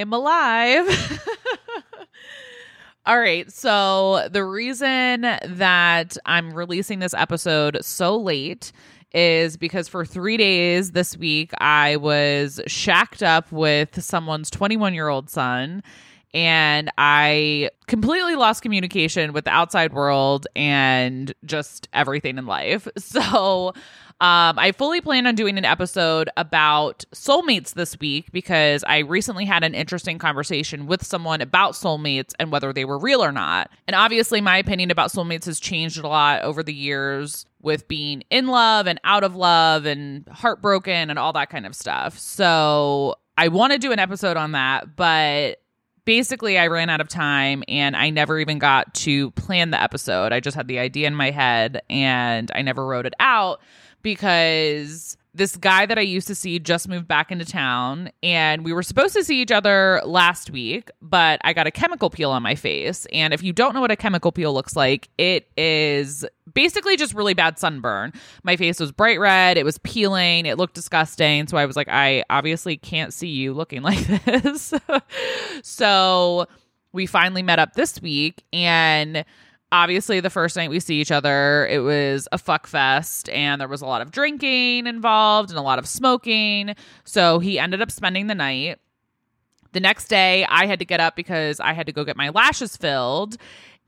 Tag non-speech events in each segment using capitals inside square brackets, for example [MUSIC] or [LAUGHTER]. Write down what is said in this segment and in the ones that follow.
I'm alive. [LAUGHS] All right. So, the reason that I'm releasing this episode so late is because for three days this week, I was shacked up with someone's 21 year old son. And I completely lost communication with the outside world and just everything in life. [LAUGHS] So, um, I fully plan on doing an episode about soulmates this week because I recently had an interesting conversation with someone about soulmates and whether they were real or not. And obviously, my opinion about soulmates has changed a lot over the years with being in love and out of love and heartbroken and all that kind of stuff. So I want to do an episode on that, but basically I ran out of time and I never even got to plan the episode. I just had the idea in my head and I never wrote it out because this guy that I used to see just moved back into town and we were supposed to see each other last week, but I got a chemical peel on my face. And if you don't know what a chemical peel looks like, it is basically just really bad sunburn. My face was bright red, it was peeling, it looked disgusting. So I was like, I obviously can't see you looking [LAUGHS] like this. [LAUGHS] so we finally met up this week and obviously the first night we see each other it was a fuck fest and there was a lot of drinking involved and a lot of smoking. So he ended up spending the night. The next day i had to get up because i had to go get my lashes filled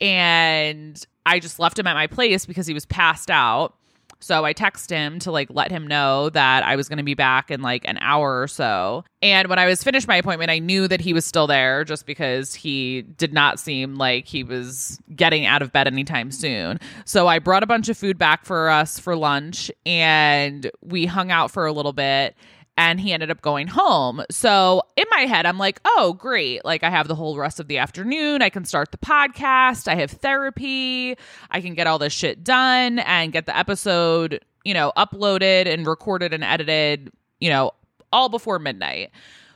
and i just left him at my place because he was passed out so I text him to like let him know that I was going to be back in like an hour or so. And when I was finished my appointment, I knew that he was still there just because he did not seem like he was getting out of bed anytime soon. So I brought a bunch of food back for us for lunch and we hung out for a little bit and he ended up going home. So in my head, I'm like, oh, great. Like, I have the whole rest of the afternoon. I can start the podcast. I have therapy. I can get all this shit done and get the episode, you know, uploaded and recorded and edited, you know, all before midnight.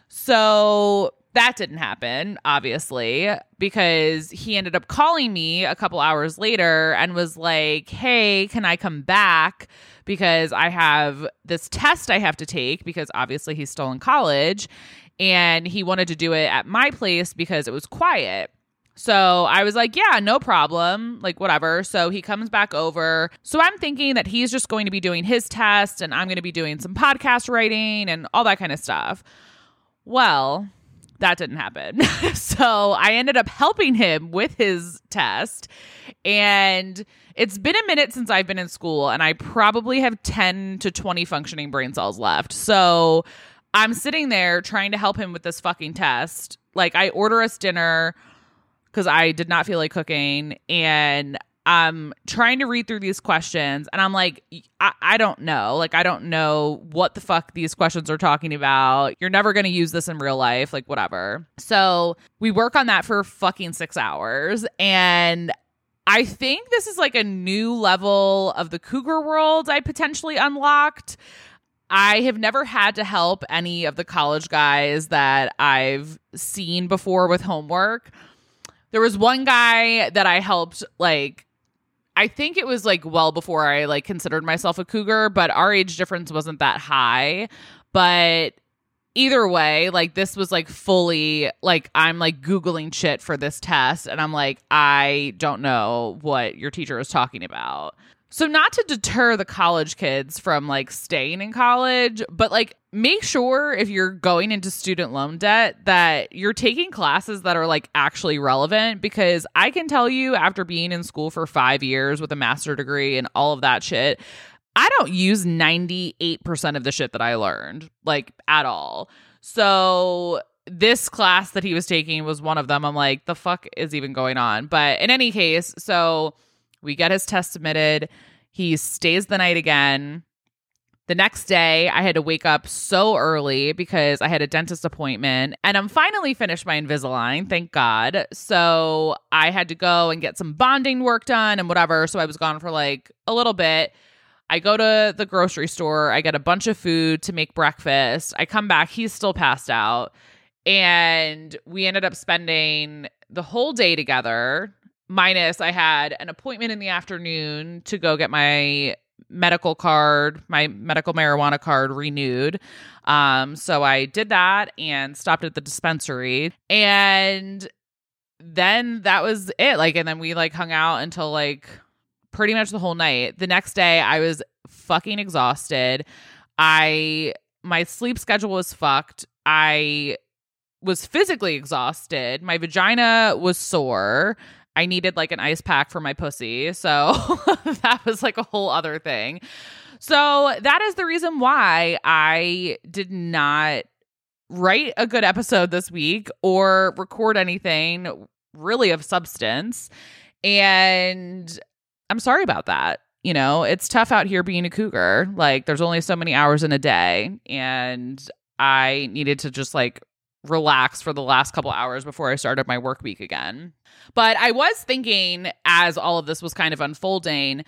So that didn't happen, obviously, because he ended up calling me a couple hours later and was like, hey, can I come back? Because I have this test I have to take because obviously he's still in college and he wanted to do it at my place because it was quiet. So I was like, yeah, no problem, like whatever. So he comes back over. So I'm thinking that he's just going to be doing his test and I'm going to be doing some podcast writing and all that kind of stuff. Well, that didn't happen. [LAUGHS] so I ended up helping him with his test. And it's been a minute since I've been in school, and I probably have 10 to 20 functioning brain cells left. So I'm sitting there trying to help him with this fucking test. Like, I order us dinner because I did not feel like cooking. And I'm trying to read through these questions and I'm like, I, I don't know. Like, I don't know what the fuck these questions are talking about. You're never going to use this in real life, like, whatever. So we work on that for fucking six hours. And I think this is like a new level of the cougar world I potentially unlocked. I have never had to help any of the college guys that I've seen before with homework. There was one guy that I helped like I think it was like well before I like considered myself a cougar, but our age difference wasn't that high. But either way, like this was like fully like I'm like googling shit for this test and I'm like I don't know what your teacher is talking about. So not to deter the college kids from like staying in college, but like make sure if you're going into student loan debt that you're taking classes that are like actually relevant because I can tell you after being in school for 5 years with a master degree and all of that shit, I don't use 98% of the shit that I learned like at all. So this class that he was taking was one of them. I'm like, the fuck is even going on? But in any case, so we get his test submitted. He stays the night again. The next day, I had to wake up so early because I had a dentist appointment and I'm finally finished my Invisalign, thank God. So I had to go and get some bonding work done and whatever. So I was gone for like a little bit. I go to the grocery store, I get a bunch of food to make breakfast. I come back, he's still passed out. And we ended up spending the whole day together minus I had an appointment in the afternoon to go get my medical card, my medical marijuana card renewed. Um, so I did that and stopped at the dispensary. And then that was it. Like, and then we like hung out until like pretty much the whole night. The next day, I was fucking exhausted. I, my sleep schedule was fucked. I was physically exhausted. My vagina was sore. I needed like an ice pack for my pussy. So [LAUGHS] that was like a whole other thing. So that is the reason why I did not write a good episode this week or record anything really of substance. And I'm sorry about that. You know, it's tough out here being a cougar. Like, there's only so many hours in a day. And I needed to just like relax for the last couple hours before I started my work week again. But I was thinking as all of this was kind of unfolding,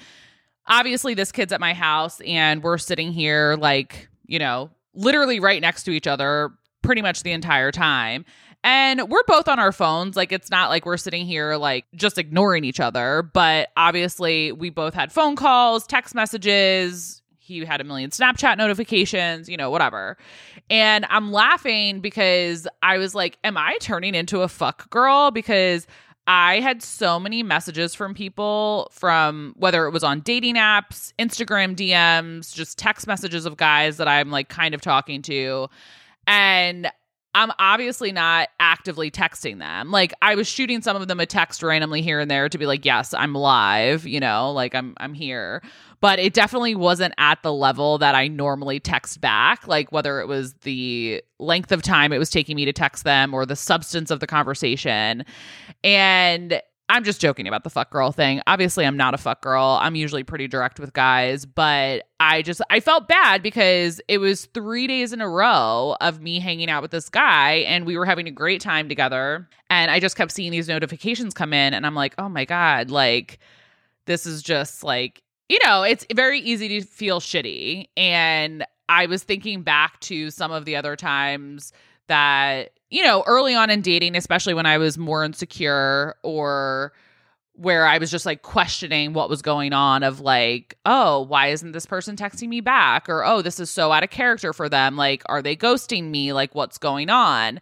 obviously this kid's at my house and we're sitting here like, you know, literally right next to each other pretty much the entire time. And we're both on our phones. Like, it's not like we're sitting here, like, just ignoring each other. But obviously, we both had phone calls, text messages. He had a million Snapchat notifications, you know, whatever. And I'm laughing because I was like, Am I turning into a fuck girl? Because I had so many messages from people from whether it was on dating apps, Instagram DMs, just text messages of guys that I'm like kind of talking to. And I'm obviously not actively texting them. Like I was shooting some of them a text randomly here and there to be like, "Yes, I'm live," you know, like I'm I'm here. But it definitely wasn't at the level that I normally text back, like whether it was the length of time it was taking me to text them or the substance of the conversation. And I'm just joking about the fuck girl thing. Obviously, I'm not a fuck girl. I'm usually pretty direct with guys, but I just I felt bad because it was 3 days in a row of me hanging out with this guy and we were having a great time together and I just kept seeing these notifications come in and I'm like, "Oh my god, like this is just like, you know, it's very easy to feel shitty." And I was thinking back to some of the other times that you know, early on in dating, especially when I was more insecure or where I was just like questioning what was going on of like, oh, why isn't this person texting me back? Or, oh, this is so out of character for them. Like, are they ghosting me? Like, what's going on?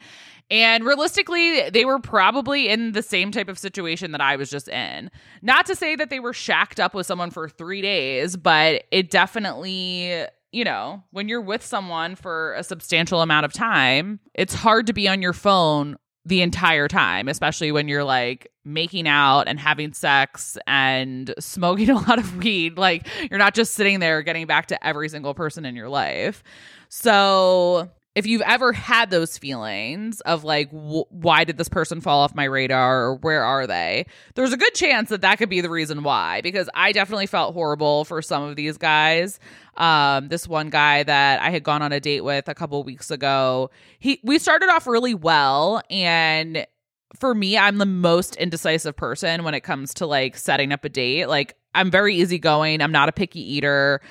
And realistically, they were probably in the same type of situation that I was just in. Not to say that they were shacked up with someone for three days, but it definitely you know, when you're with someone for a substantial amount of time, it's hard to be on your phone the entire time, especially when you're like making out and having sex and smoking [LAUGHS] a lot of weed. Like, you're not just sitting there getting back to every single person in your life. So, if you've ever had those feelings of like wh- why did this person fall off my radar or where are they there's a good chance that that could be the reason why because i definitely felt horrible for some of these guys. Um this one guy that i had gone on a date with a couple weeks ago he we started off really well and for me i'm the most indecisive person when it comes to like setting up a date. Like i'm very easygoing. I'm not a picky eater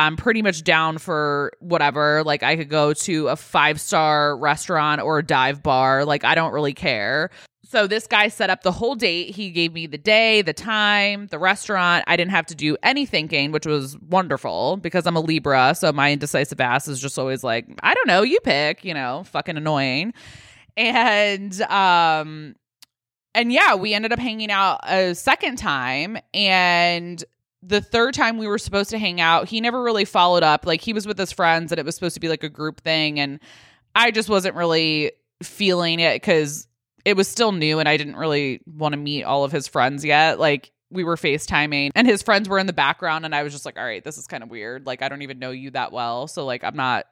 I'm pretty much down for whatever. Like I could go to a five star restaurant or a dive bar. Like I don't really care. So this guy set up the whole date. He gave me the day, the time, the restaurant. I didn't have to do any thinking, which was wonderful because I'm a Libra. So my indecisive ass is just always like, I don't know, you pick, you know, fucking annoying. And um and yeah, we ended up hanging out a second time and the third time we were supposed to hang out, he never really followed up. Like he was with his friends and it was supposed to be like a group thing. And I just wasn't really feeling it because it was still new and I didn't really want to meet all of his friends yet. Like we were FaceTiming and his friends were in the background and I was just like, all right, this is kind of weird. Like I don't even know you that well. So like I'm not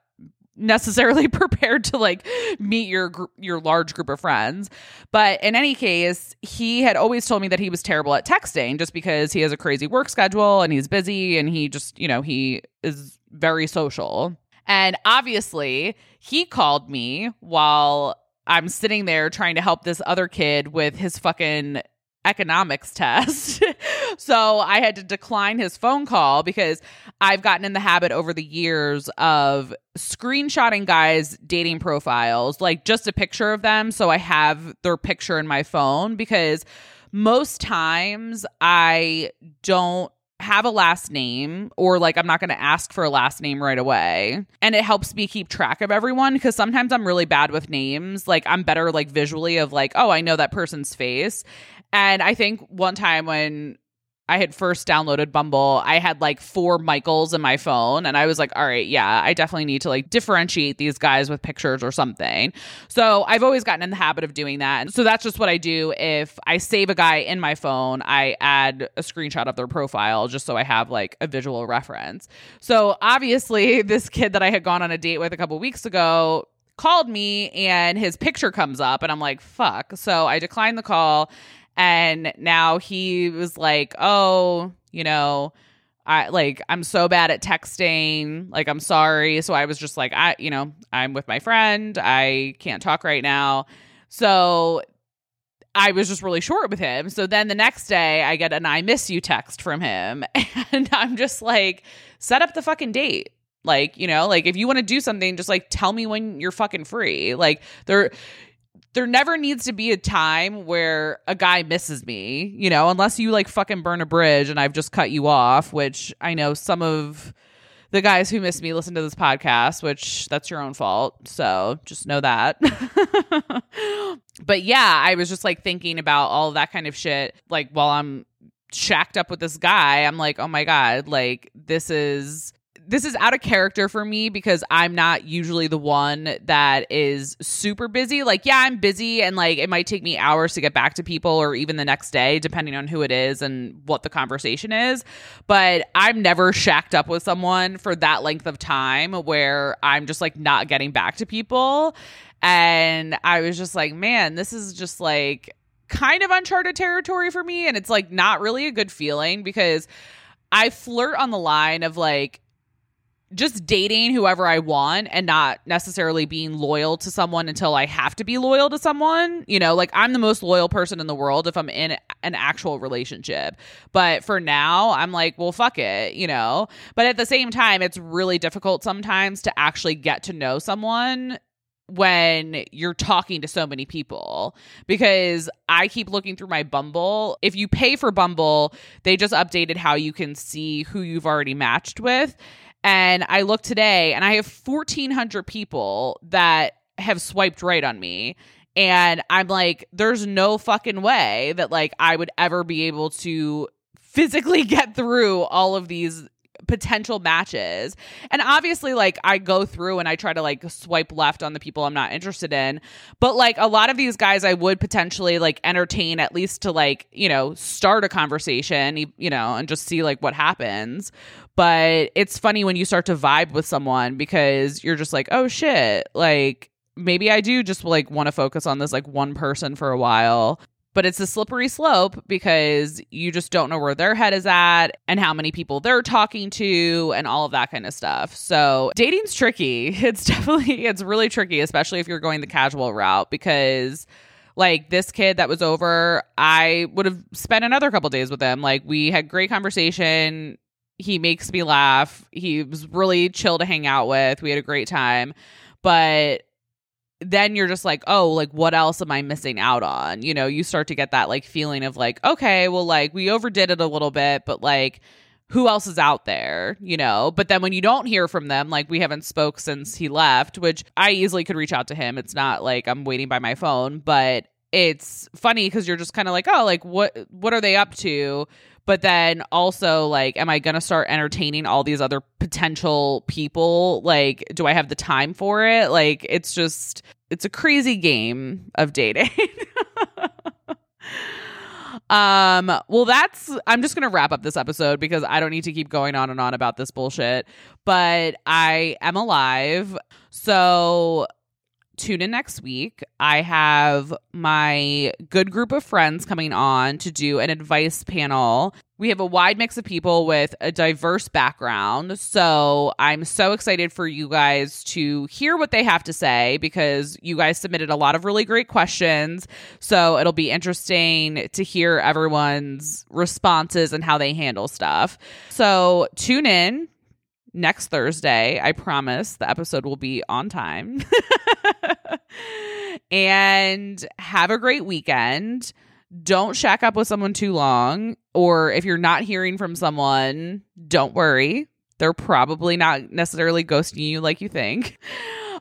necessarily [LAUGHS] prepared to like meet your gr- your large group of friends. But in any case he had always told me that he was terrible at texting just because he has a crazy work schedule and he's busy and he just you know he is very social. And obviously he called me while I'm sitting there trying to help this other kid with his fucking economics [LAUGHS] test. so I had to decline his phone call because I've gotten in the habit over the years of screenshotting guys' dating profiles, like just a picture of them. So I have their picture in my phone because most times I don't have a last name or like I'm not going to ask for a last name right away. And it helps me keep track of everyone because sometimes I'm really bad with names. Like I'm better like visually of like, oh, I know that person's face. And I think one time when I had first downloaded Bumble, I had like four Michaels in my phone. And I was like, all right, yeah, I definitely need to like differentiate these guys with pictures or something. So I've always gotten in the habit of doing that. And so that's just what I do. If I save a guy in my phone, I add a screenshot of their profile just so I have like a visual reference. So obviously, [LAUGHS] this kid that I had gone on a date with a couple weeks ago called me and his picture comes up and I'm like, fuck. So I declined the call and now he was like, "Oh, you know, I like I'm so bad at texting. Like I'm sorry." So I was just like, "I, you know, I'm with my friend. I can't talk right now." So I was just really short with him. So then the next day I get an I miss you text from him [LAUGHS] and I'm just like, "Set up the fucking date." Like, you know, like if you want to do something, just like tell me when you're fucking free. Like there there never needs to be a time where a guy misses me, you know, unless you like fucking burn a bridge and I've just cut you off, which I know some of the guys who miss me listen to this podcast, which that's your own fault. So just know that. [LAUGHS] but yeah, I was just like thinking about all that kind of shit. Like while I'm shacked up with this guy, I'm like, oh my God, like this is this is out of character for me because I'm not usually the one that is super busy. Like, yeah, I'm busy and like it might take me hours to get back to people or even the next day, depending on who it is and what the conversation is. But I'm never shacked up with someone for that length of time where I'm just like not getting back to people. And I was just like, man, this is just like kind of uncharted territory for me. And it's like not really a good feeling because I flirt on the line of like, just dating whoever I want and not necessarily being loyal to someone until I have to be loyal to someone. You know, like I'm the most loyal person in the world if I'm in an actual relationship. But for now, I'm like, well, fuck it, you know? But at the same time, it's really difficult sometimes to actually get to know someone when you're talking to so many people because I keep looking through my Bumble. If you pay for Bumble, they just updated how you can see who you've already matched with. And I look today and I have 1,400 people that have swiped right on me. And I'm like, there's no fucking way that like I would ever be able to physically [LAUGHS] get through all of these potential matches. And obviously like I go through and I try to like swipe left on the people I'm not interested in. But like a lot of these guys I would potentially like entertain at least to like, you know, start a conversation, you know, and just see like what happens. But it's funny when you start to vibe with someone because you're just like, "Oh shit." Like maybe I do just like want to focus on this like one person for a while but it's a slippery slope because you just don't know where their head is at and how many people they're talking to and all of that kind of stuff. So, dating's tricky. [LAUGHS] It's definitely it's really tricky, especially if you're going the casual route because like this kid that was over, I would have spent another couple days with him. Like we had great conversation. He makes me laugh. He was really chill to hang out with. We had a great time. But then you're just like, oh, like what else am I missing out on? You know, you start to get that like feeling of like, okay, well, like we overdid it a little bit, but like who else is out there, you know? But then when you don't hear from them, like we haven't spoke since he left, which I easily could reach out to him. It's not like I'm waiting by my phone, but it's funny because you're just kind of like, oh, like what what are they up to? But then also like am i going to start entertaining all these other potential people? Like do i have the time for it? Like it's just it's a crazy game of dating. [LAUGHS] Um well that's i'm just gonna wrap up this episode because i don't need to keep going on and on about this bullshit. But i am alive. So tune in next week. I have my good group of friends coming on to do an advice panel. We have a wide mix of people with a diverse background. So I'm so excited for you guys to hear what they have to say because you guys submitted a lot of really great questions. So it'll be interesting to hear everyone's responses and how they handle stuff. So tune in next Thursday. I promise the episode will be on time. [LAUGHS] and have a great weekend. don't shack up with someone too long. Or if you're not hearing from someone, don't worry. They're probably not necessarily ghosting you like you think. [LAUGHS]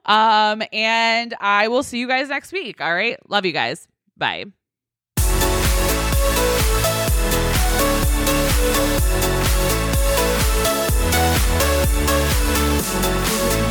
Um, and I will see you guys next week. All right. Love you guys. Bye. We'll be right.